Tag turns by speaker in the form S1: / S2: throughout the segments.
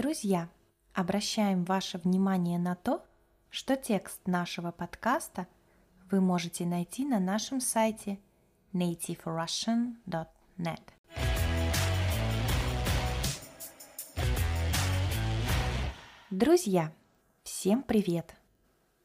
S1: Друзья, обращаем ваше внимание на то, что текст нашего подкаста вы можете найти на нашем сайте nativerussian.net. Друзья, всем привет!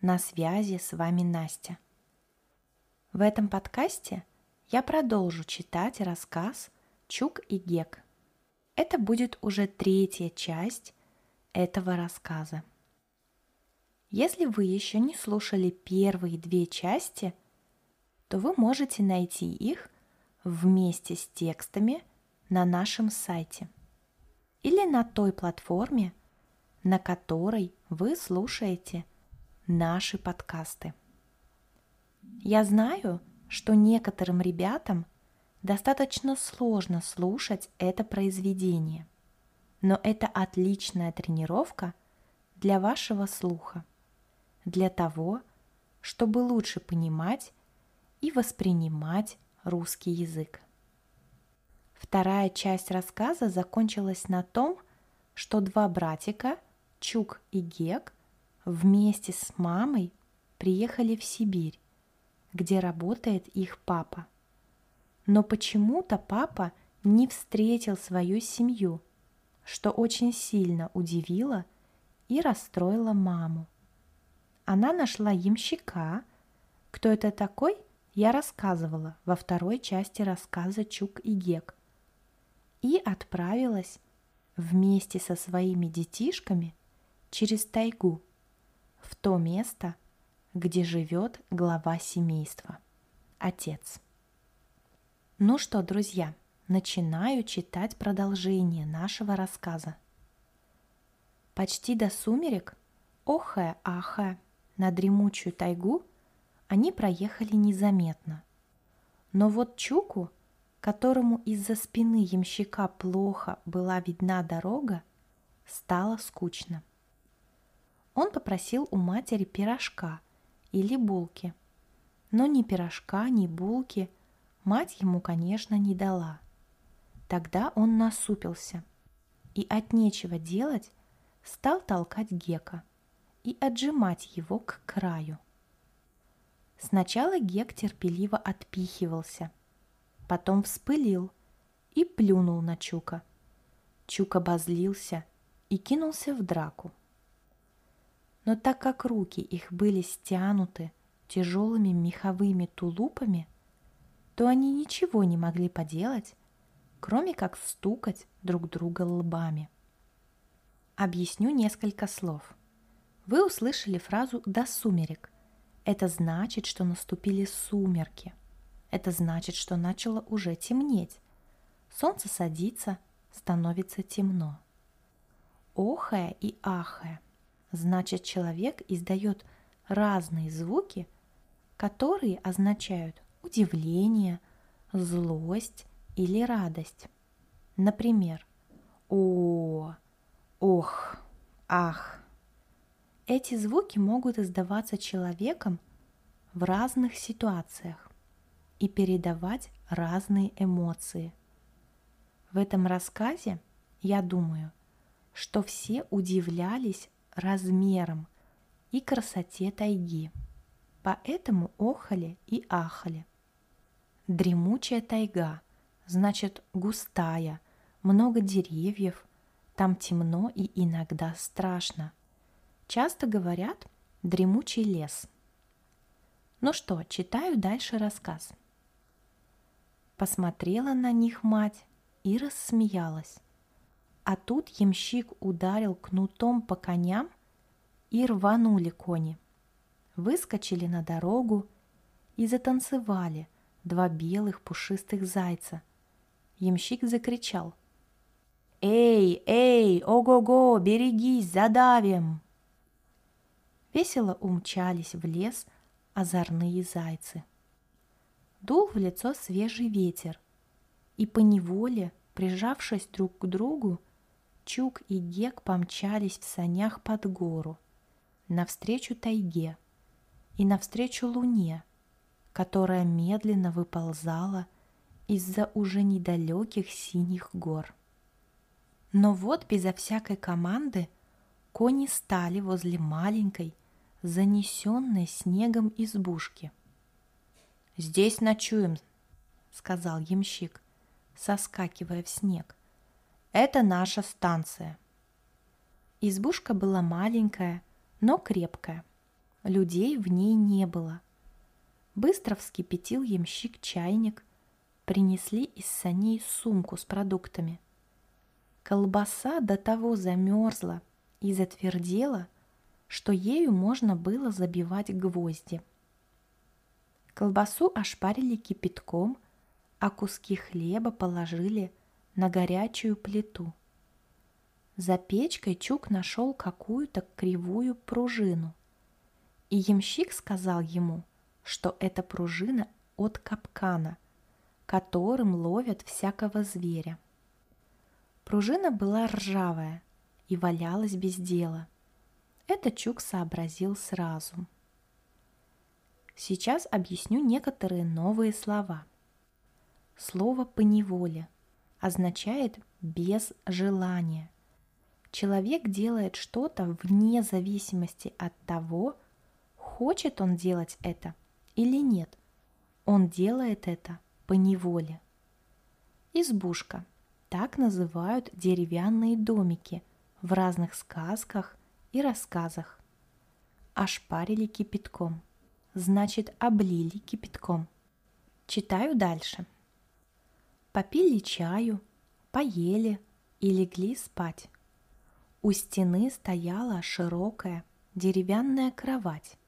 S1: На связи с вами Настя. В этом подкасте я продолжу читать рассказ «Чук и Гек». Это будет уже третья часть этого рассказа. Если вы еще не слушали первые две части, то вы можете найти их вместе с текстами на нашем сайте или на той платформе, на которой вы слушаете наши подкасты. Я знаю, что некоторым ребятам достаточно сложно слушать это произведение, но это отличная тренировка для вашего слуха, для того, чтобы лучше понимать и воспринимать русский язык. Вторая часть рассказа закончилась на том, что два братика, Чук и Гек, вместе с мамой приехали в Сибирь, где работает их папа. Но почему-то папа не встретил свою семью, что очень сильно удивило и расстроило маму. Она нашла ямщика. Кто это такой, я рассказывала во второй части рассказа «Чук и Гек». И отправилась вместе со своими детишками через тайгу в то место, где живет глава семейства – отец. Ну что, друзья, начинаю читать продолжение нашего рассказа. Почти до сумерек, охая-ахая, на дремучую тайгу они проехали незаметно. Но вот Чуку, которому из-за спины ямщика плохо была видна дорога, стало скучно. Он попросил у матери пирожка или булки. Но ни пирожка, ни булки мать ему, конечно, не дала. Тогда он насупился и от нечего делать стал толкать Гека и отжимать его к краю. Сначала Гек терпеливо отпихивался, потом вспылил и плюнул на Чука. Чук обозлился и кинулся в драку. Но так как руки их были стянуты тяжелыми меховыми тулупами, то они ничего не могли поделать, кроме как стукать друг друга лбами. Объясню несколько слов. Вы услышали фразу «до сумерек». Это значит, что наступили сумерки. Это значит, что начало уже темнеть. Солнце садится, становится темно. Охая и ахая – Значит, человек издает разные звуки, которые означают удивление, злость или радость. Например, о, ох, ах. Эти звуки могут издаваться человеком в разных ситуациях и передавать разные эмоции. В этом рассказе, я думаю, что все удивлялись размером и красоте тайги. Поэтому охали и ахали. Дремучая тайга, значит густая, много деревьев, там темно и иногда страшно. Часто говорят дремучий лес. Ну что, читаю дальше рассказ. Посмотрела на них мать и рассмеялась. А тут ямщик ударил кнутом по коням, и рванули кони. Выскочили на дорогу и затанцевали два белых пушистых зайца. Ямщик закричал. «Эй, эй, ого-го, берегись, задавим!» Весело умчались в лес озорные зайцы. Дул в лицо свежий ветер, и поневоле, прижавшись друг к другу, Чук и Гек помчались в санях под гору, навстречу тайге и навстречу луне, которая медленно выползала из-за уже недалеких синих гор. Но вот безо всякой команды кони стали возле маленькой, занесенной снегом избушки. «Здесь ночуем», — сказал ямщик, соскакивая в снег. «Это наша станция». Избушка была маленькая, но крепкая. Людей в ней не было. Быстро вскипятил ямщик чайник, принесли из саней сумку с продуктами. Колбаса до того замерзла и затвердела, что ею можно было забивать гвозди. Колбасу ошпарили кипятком, а куски хлеба положили на горячую плиту. За печкой Чук нашел какую-то кривую пружину. И ямщик сказал ему, что это пружина от капкана, которым ловят всякого зверя. Пружина была ржавая и валялась без дела. Это Чук сообразил сразу. Сейчас объясню некоторые новые слова. Слово «поневоле» означает «без желания», Человек делает что-то вне зависимости от того, хочет он делать это или нет. Он делает это по неволе. Избушка. Так называют деревянные домики в разных сказках и рассказах. Ошпарили кипятком. Значит, облили кипятком. Читаю дальше. Попили чаю, поели и легли спать. У стены стояла широкая деревянная кровать.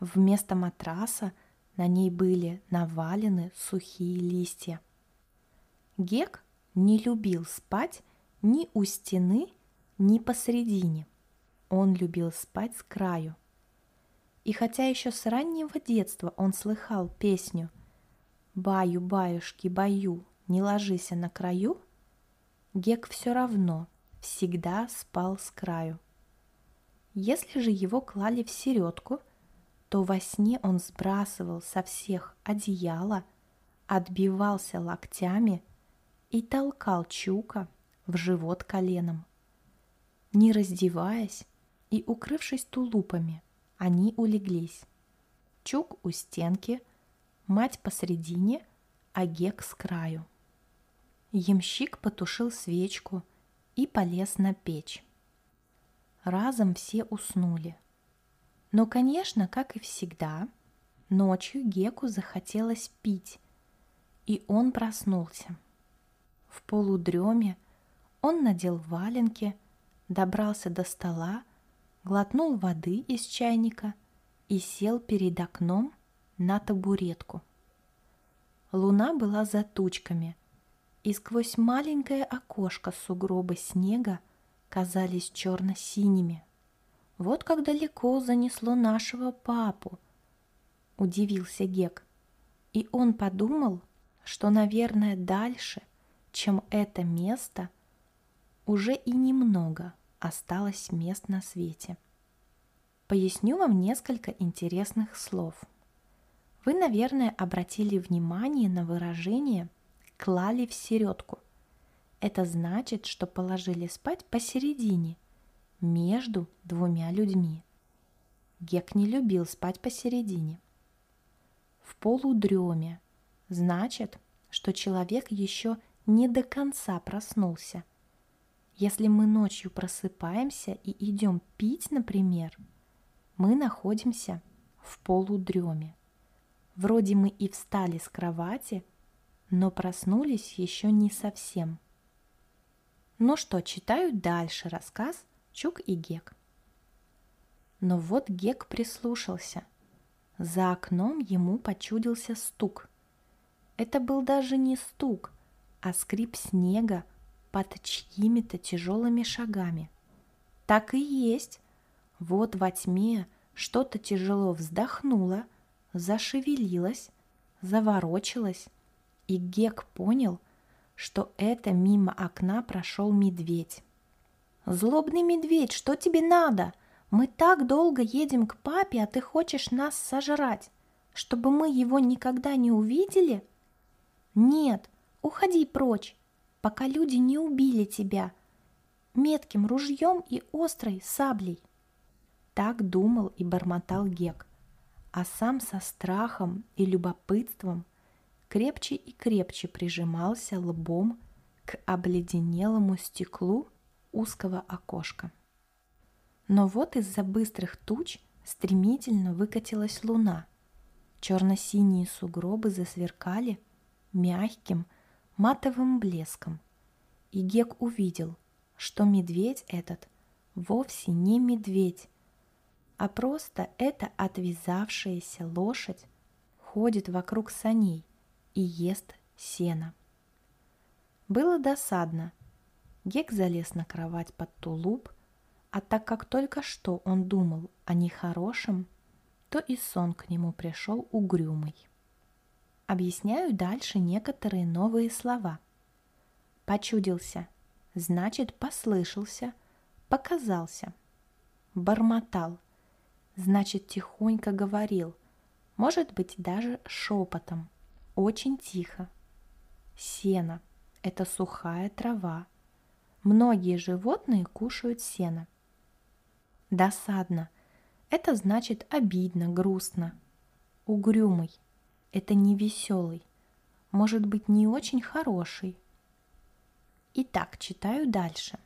S1: Вместо матраса на ней были навалены сухие листья. Гек не любил спать ни у стены, ни посредине. Он любил спать с краю. И хотя еще с раннего детства он слыхал песню «Баю-баюшки, баю, не ложися на краю», Гек все равно всегда спал с краю. Если же его клали в середку, то во сне он сбрасывал со всех одеяло, отбивался локтями и толкал Чука в живот коленом. Не раздеваясь и укрывшись тулупами, они улеглись. Чук у стенки, мать посредине, а Гек с краю. Ямщик потушил свечку – и полез на печь. Разом все уснули. Но, конечно, как и всегда, ночью Геку захотелось пить, и он проснулся. В полудреме он надел валенки, добрался до стола, глотнул воды из чайника и сел перед окном на табуретку. Луна была за тучками – и сквозь маленькое окошко сугробы снега казались черно-синими. Вот как далеко занесло нашего папу, удивился Гек. И он подумал, что, наверное, дальше, чем это место, уже и немного осталось мест на свете. Поясню вам несколько интересных слов. Вы, наверное, обратили внимание на выражение – клали в середку. Это значит, что положили спать посередине, между двумя людьми. Гек не любил спать посередине. В полудреме значит, что человек еще не до конца проснулся. Если мы ночью просыпаемся и идем пить, например, мы находимся в полудреме. Вроде мы и встали с кровати, но проснулись еще не совсем. Ну что, читаю дальше рассказ Чук и Гек. Но вот Гек прислушался. За окном ему почудился стук. Это был даже не стук, а скрип снега под чьими-то тяжелыми шагами. Так и есть. Вот во тьме что-то тяжело вздохнуло, зашевелилось, заворочилось, и Гек понял, что это мимо окна прошел медведь. «Злобный медведь, что тебе надо? Мы так долго едем к папе, а ты хочешь нас сожрать, чтобы мы его никогда не увидели?» «Нет, уходи прочь, пока люди не убили тебя. метким ружьем и острой саблей. Так думал и бормотал Гек, а сам со страхом и любопытством крепче и крепче прижимался лбом к обледенелому стеклу узкого окошка. Но вот из-за быстрых туч стремительно выкатилась луна. Черно-синие сугробы засверкали мягким матовым блеском. И Гек увидел, что медведь этот вовсе не медведь, а просто эта отвязавшаяся лошадь ходит вокруг саней и ест сено. Было досадно. Гек залез на кровать под тулуп, а так как только что он думал о нехорошем, то и сон к нему пришел угрюмый. Объясняю дальше некоторые новые слова. Почудился, значит послышался, показался. Бормотал, значит тихонько говорил, может быть даже шепотом, очень тихо. Сено – это сухая трава. Многие животные кушают сено. Досадно – это значит обидно, грустно. Угрюмый – это невеселый, может быть не очень хороший. Итак, читаю дальше.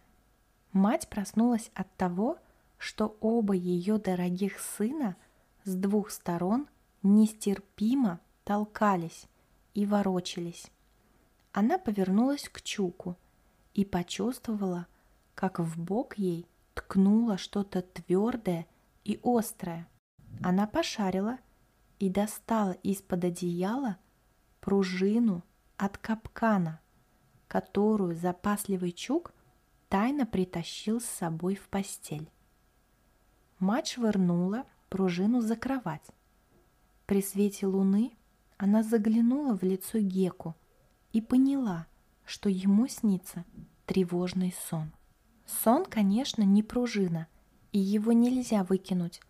S1: Мать проснулась от того, что оба ее дорогих сына с двух сторон нестерпимо толкались и ворочались. Она повернулась к Чуку и почувствовала, как в бок ей ткнуло что-то твердое и острое. Она пошарила и достала из-под одеяла пружину от капкана, которую запасливый Чук тайно притащил с собой в постель. Мать швырнула пружину за кровать. При свете луны она заглянула в лицо Геку и поняла, что ему снится тревожный сон. Сон, конечно, не пружина, и его нельзя выкинуть,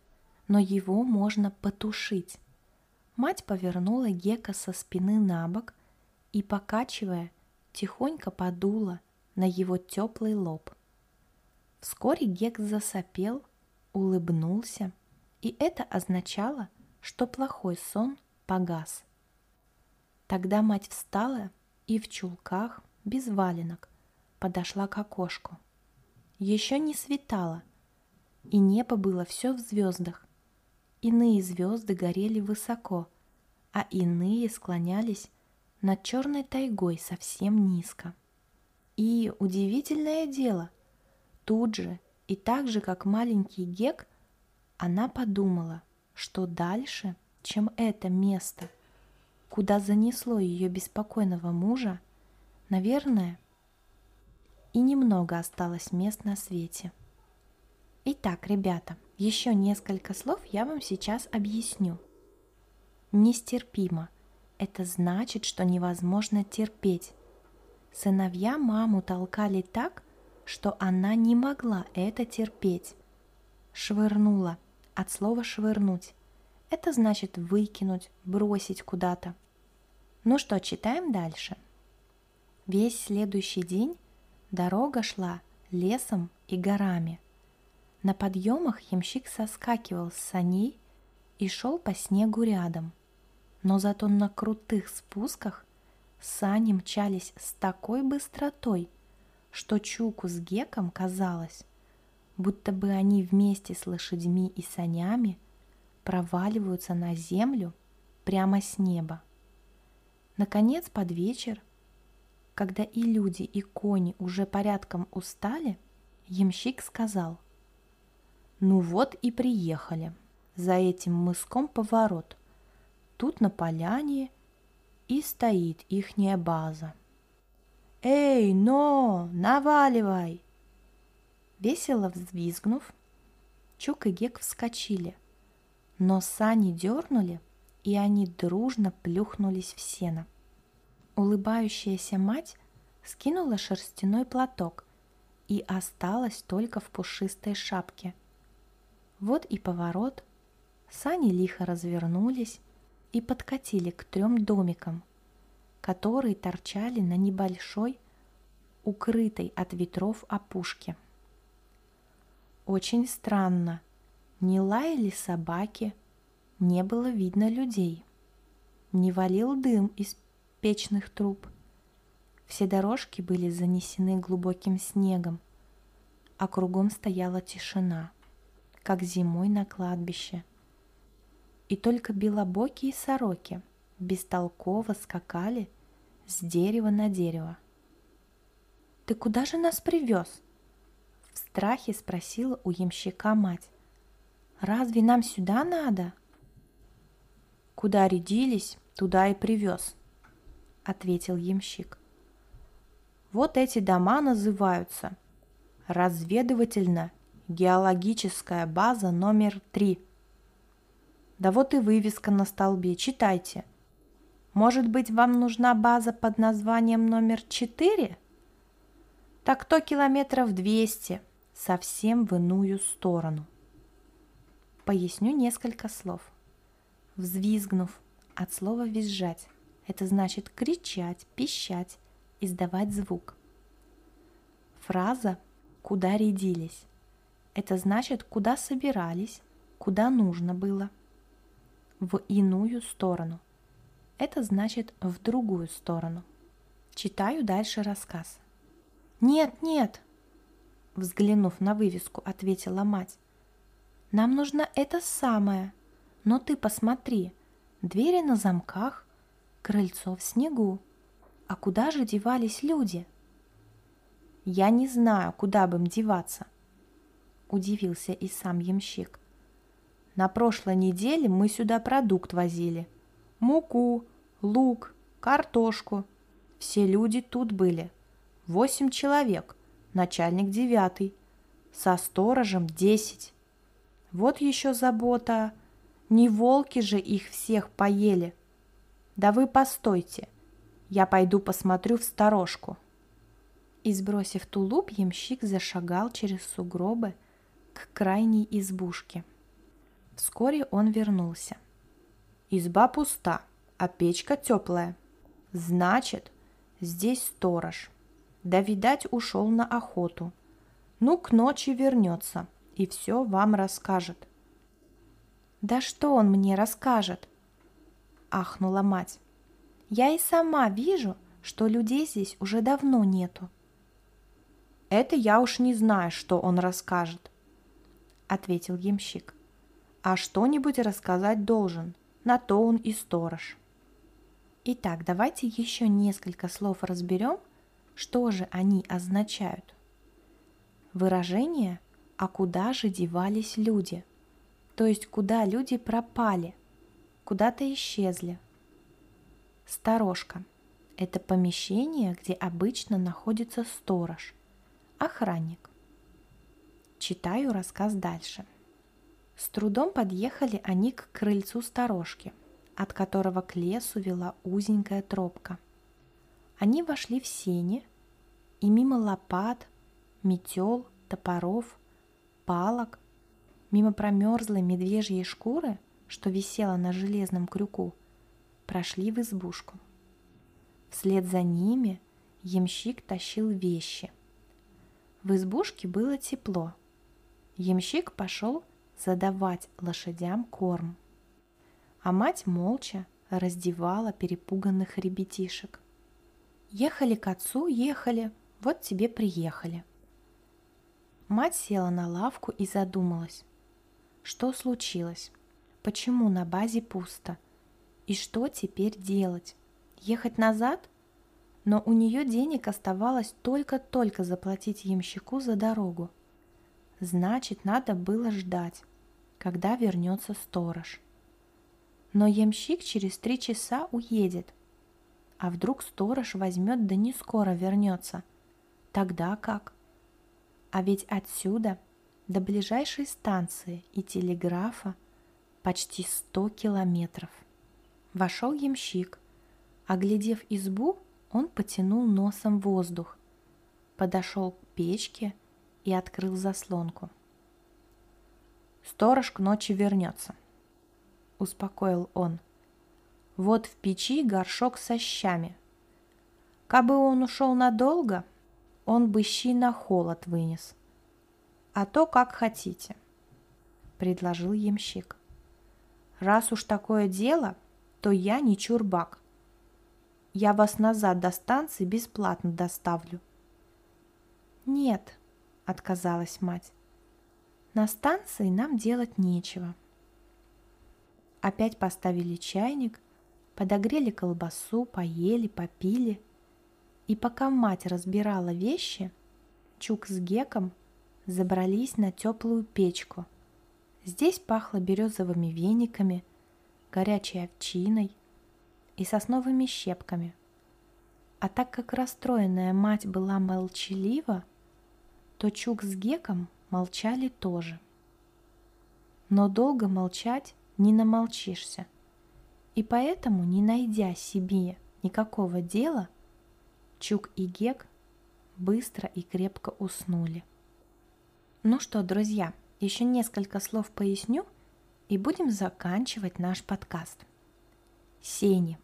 S1: но его можно потушить. Мать повернула Гека со спины на бок и, покачивая, тихонько подула на его теплый лоб. Вскоре Гек засопел – улыбнулся, и это означало, что плохой сон погас. Тогда мать встала и в чулках, без валенок, подошла к окошку. Еще не светало, и небо было все в звездах. Иные звезды горели высоко, а иные склонялись над черной тайгой совсем низко. И удивительное дело, тут же и так же, как маленький Гек, она подумала, что дальше, чем это место, куда занесло ее беспокойного мужа, наверное, и немного осталось мест на свете. Итак, ребята, еще несколько слов я вам сейчас объясню. Нестерпимо. Это значит, что невозможно терпеть. Сыновья маму толкали так, что она не могла это терпеть. Швырнула, от слова «швырнуть». Это значит выкинуть, бросить куда-то. Ну что, читаем дальше. Весь следующий день дорога шла лесом и горами. На подъемах ямщик соскакивал с саней и шел по снегу рядом. Но зато на крутых спусках сани мчались с такой быстротой – что Чуку с Геком казалось, будто бы они вместе с лошадьми и санями проваливаются на землю прямо с неба. Наконец, под вечер, когда и люди, и кони уже порядком устали, ямщик сказал, «Ну вот и приехали. За этим мыском поворот. Тут на поляне и стоит ихняя база». «Эй, но, наваливай!» Весело взвизгнув, Чук и Гек вскочили, но сани дернули, и они дружно плюхнулись в сено. Улыбающаяся мать скинула шерстяной платок и осталась только в пушистой шапке. Вот и поворот. Сани лихо развернулись и подкатили к трем домикам – которые торчали на небольшой, укрытой от ветров опушке – очень странно. Не лаяли собаки, не было видно людей. Не валил дым из печных труб. Все дорожки были занесены глубоким снегом, а кругом стояла тишина, как зимой на кладбище. И только белобокие сороки бестолково скакали с дерева на дерево. «Ты куда же нас привез?» В страхе спросила у ямщика мать. «Разве нам сюда надо?» «Куда рядились, туда и привез», — ответил ямщик. «Вот эти дома называются разведывательно-геологическая база номер три. Да вот и вывеска на столбе, читайте. Может быть, вам нужна база под названием номер четыре?» Так то километров двести, совсем в иную сторону. Поясню несколько слов. Взвизгнув от слова «визжать», это значит кричать, пищать, издавать звук. Фраза «куда рядились» – это значит куда собирались, куда нужно было. В иную сторону – это значит в другую сторону. Читаю дальше рассказ – «Нет, нет!» Взглянув на вывеску, ответила мать. «Нам нужно это самое. Но ты посмотри, двери на замках, крыльцо в снегу. А куда же девались люди?» «Я не знаю, куда бы им деваться», – удивился и сам ямщик. «На прошлой неделе мы сюда продукт возили. Муку, лук, картошку. Все люди тут были. Восемь человек, начальник девятый, со сторожем десять. Вот еще забота, не волки же их всех поели. Да вы постойте, я пойду посмотрю в сторожку. И сбросив тулуп, ямщик зашагал через сугробы к крайней избушке. Вскоре он вернулся. Изба пуста, а печка теплая. Значит, здесь сторож – да, видать, ушел на охоту. Ну, к ночи вернется и все вам расскажет. «Да что он мне расскажет?» – ахнула мать. «Я и сама вижу, что людей здесь уже давно нету». «Это я уж не знаю, что он расскажет», – ответил ямщик. «А что-нибудь рассказать должен, на то он и сторож». Итак, давайте еще несколько слов разберем – что же они означают? Выражение «а куда же девались люди?» То есть куда люди пропали, куда-то исчезли. Сторожка – это помещение, где обычно находится сторож, охранник. Читаю рассказ дальше. С трудом подъехали они к крыльцу сторожки, от которого к лесу вела узенькая тропка – они вошли в сени, и мимо лопат, метел, топоров, палок, мимо промерзлой медвежьей шкуры, что висела на железном крюку, прошли в избушку. Вслед за ними ямщик тащил вещи. В избушке было тепло. Ямщик пошел задавать лошадям корм. А мать молча раздевала перепуганных ребятишек. Ехали к отцу, ехали, вот тебе приехали. Мать села на лавку и задумалась. Что случилось? Почему на базе пусто? И что теперь делать? Ехать назад? Но у нее денег оставалось только-только заплатить ямщику за дорогу. Значит, надо было ждать, когда вернется сторож. Но ямщик через три часа уедет, а вдруг сторож возьмет да не скоро вернется? Тогда как? А ведь отсюда до ближайшей станции и телеграфа почти сто километров. Вошел ямщик. Оглядев избу, он потянул носом воздух, подошел к печке и открыл заслонку. «Сторож к ночи вернется», — успокоил он. Вот в печи горшок со щами. Кабы он ушел надолго, он бы щи на холод вынес. а то как хотите, предложил ямщик. Раз уж такое дело, то я не чурбак. Я вас назад до станции бесплатно доставлю. Нет, отказалась мать. На станции нам делать нечего. Опять поставили чайник, подогрели колбасу, поели, попили. И пока мать разбирала вещи, Чук с Геком забрались на теплую печку. Здесь пахло березовыми вениками, горячей овчиной и сосновыми щепками. А так как расстроенная мать была молчалива, то Чук с Геком молчали тоже. Но долго молчать не намолчишься. И поэтому, не найдя себе никакого дела, Чук и Гек быстро и крепко уснули. Ну что, друзья, еще несколько слов поясню и будем заканчивать наш подкаст. Сени.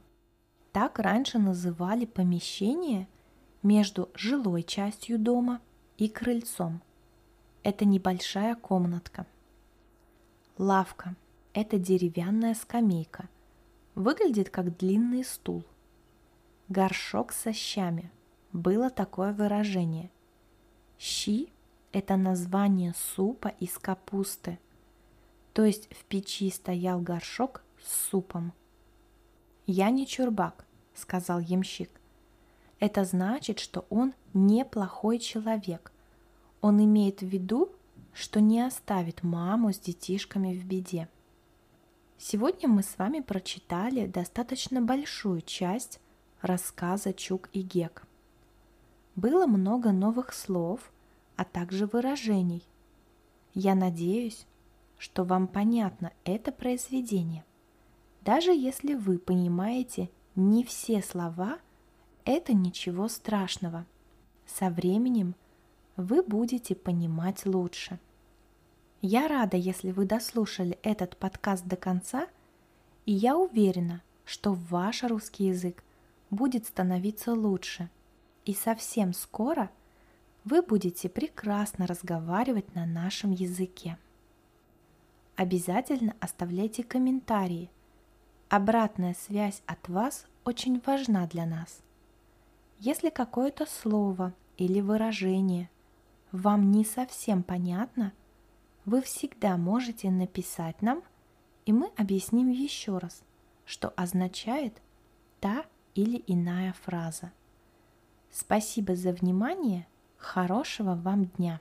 S1: Так раньше называли помещение между жилой частью дома и крыльцом. Это небольшая комнатка. Лавка – это деревянная скамейка. Выглядит как длинный стул. Горшок со щами – было такое выражение. Щи – это название супа из капусты. То есть в печи стоял горшок с супом. «Я не чурбак», – сказал ямщик. Это значит, что он неплохой человек. Он имеет в виду, что не оставит маму с детишками в беде. Сегодня мы с вами прочитали достаточно большую часть рассказа Чук и Гек – было много новых слов, а также выражений. Я надеюсь, что вам понятно это произведение. Даже если вы понимаете не все слова, это ничего страшного. Со временем вы будете понимать лучше. Я рада, если вы дослушали этот подкаст до конца, и я уверена, что ваш русский язык будет становиться лучше – и совсем скоро вы будете прекрасно разговаривать на нашем языке. Обязательно оставляйте комментарии. Обратная связь от вас очень важна для нас. Если какое-то слово или выражение вам не совсем понятно, вы всегда можете написать нам, и мы объясним еще раз, что означает та или иная фраза – Спасибо за внимание. Хорошего вам дня!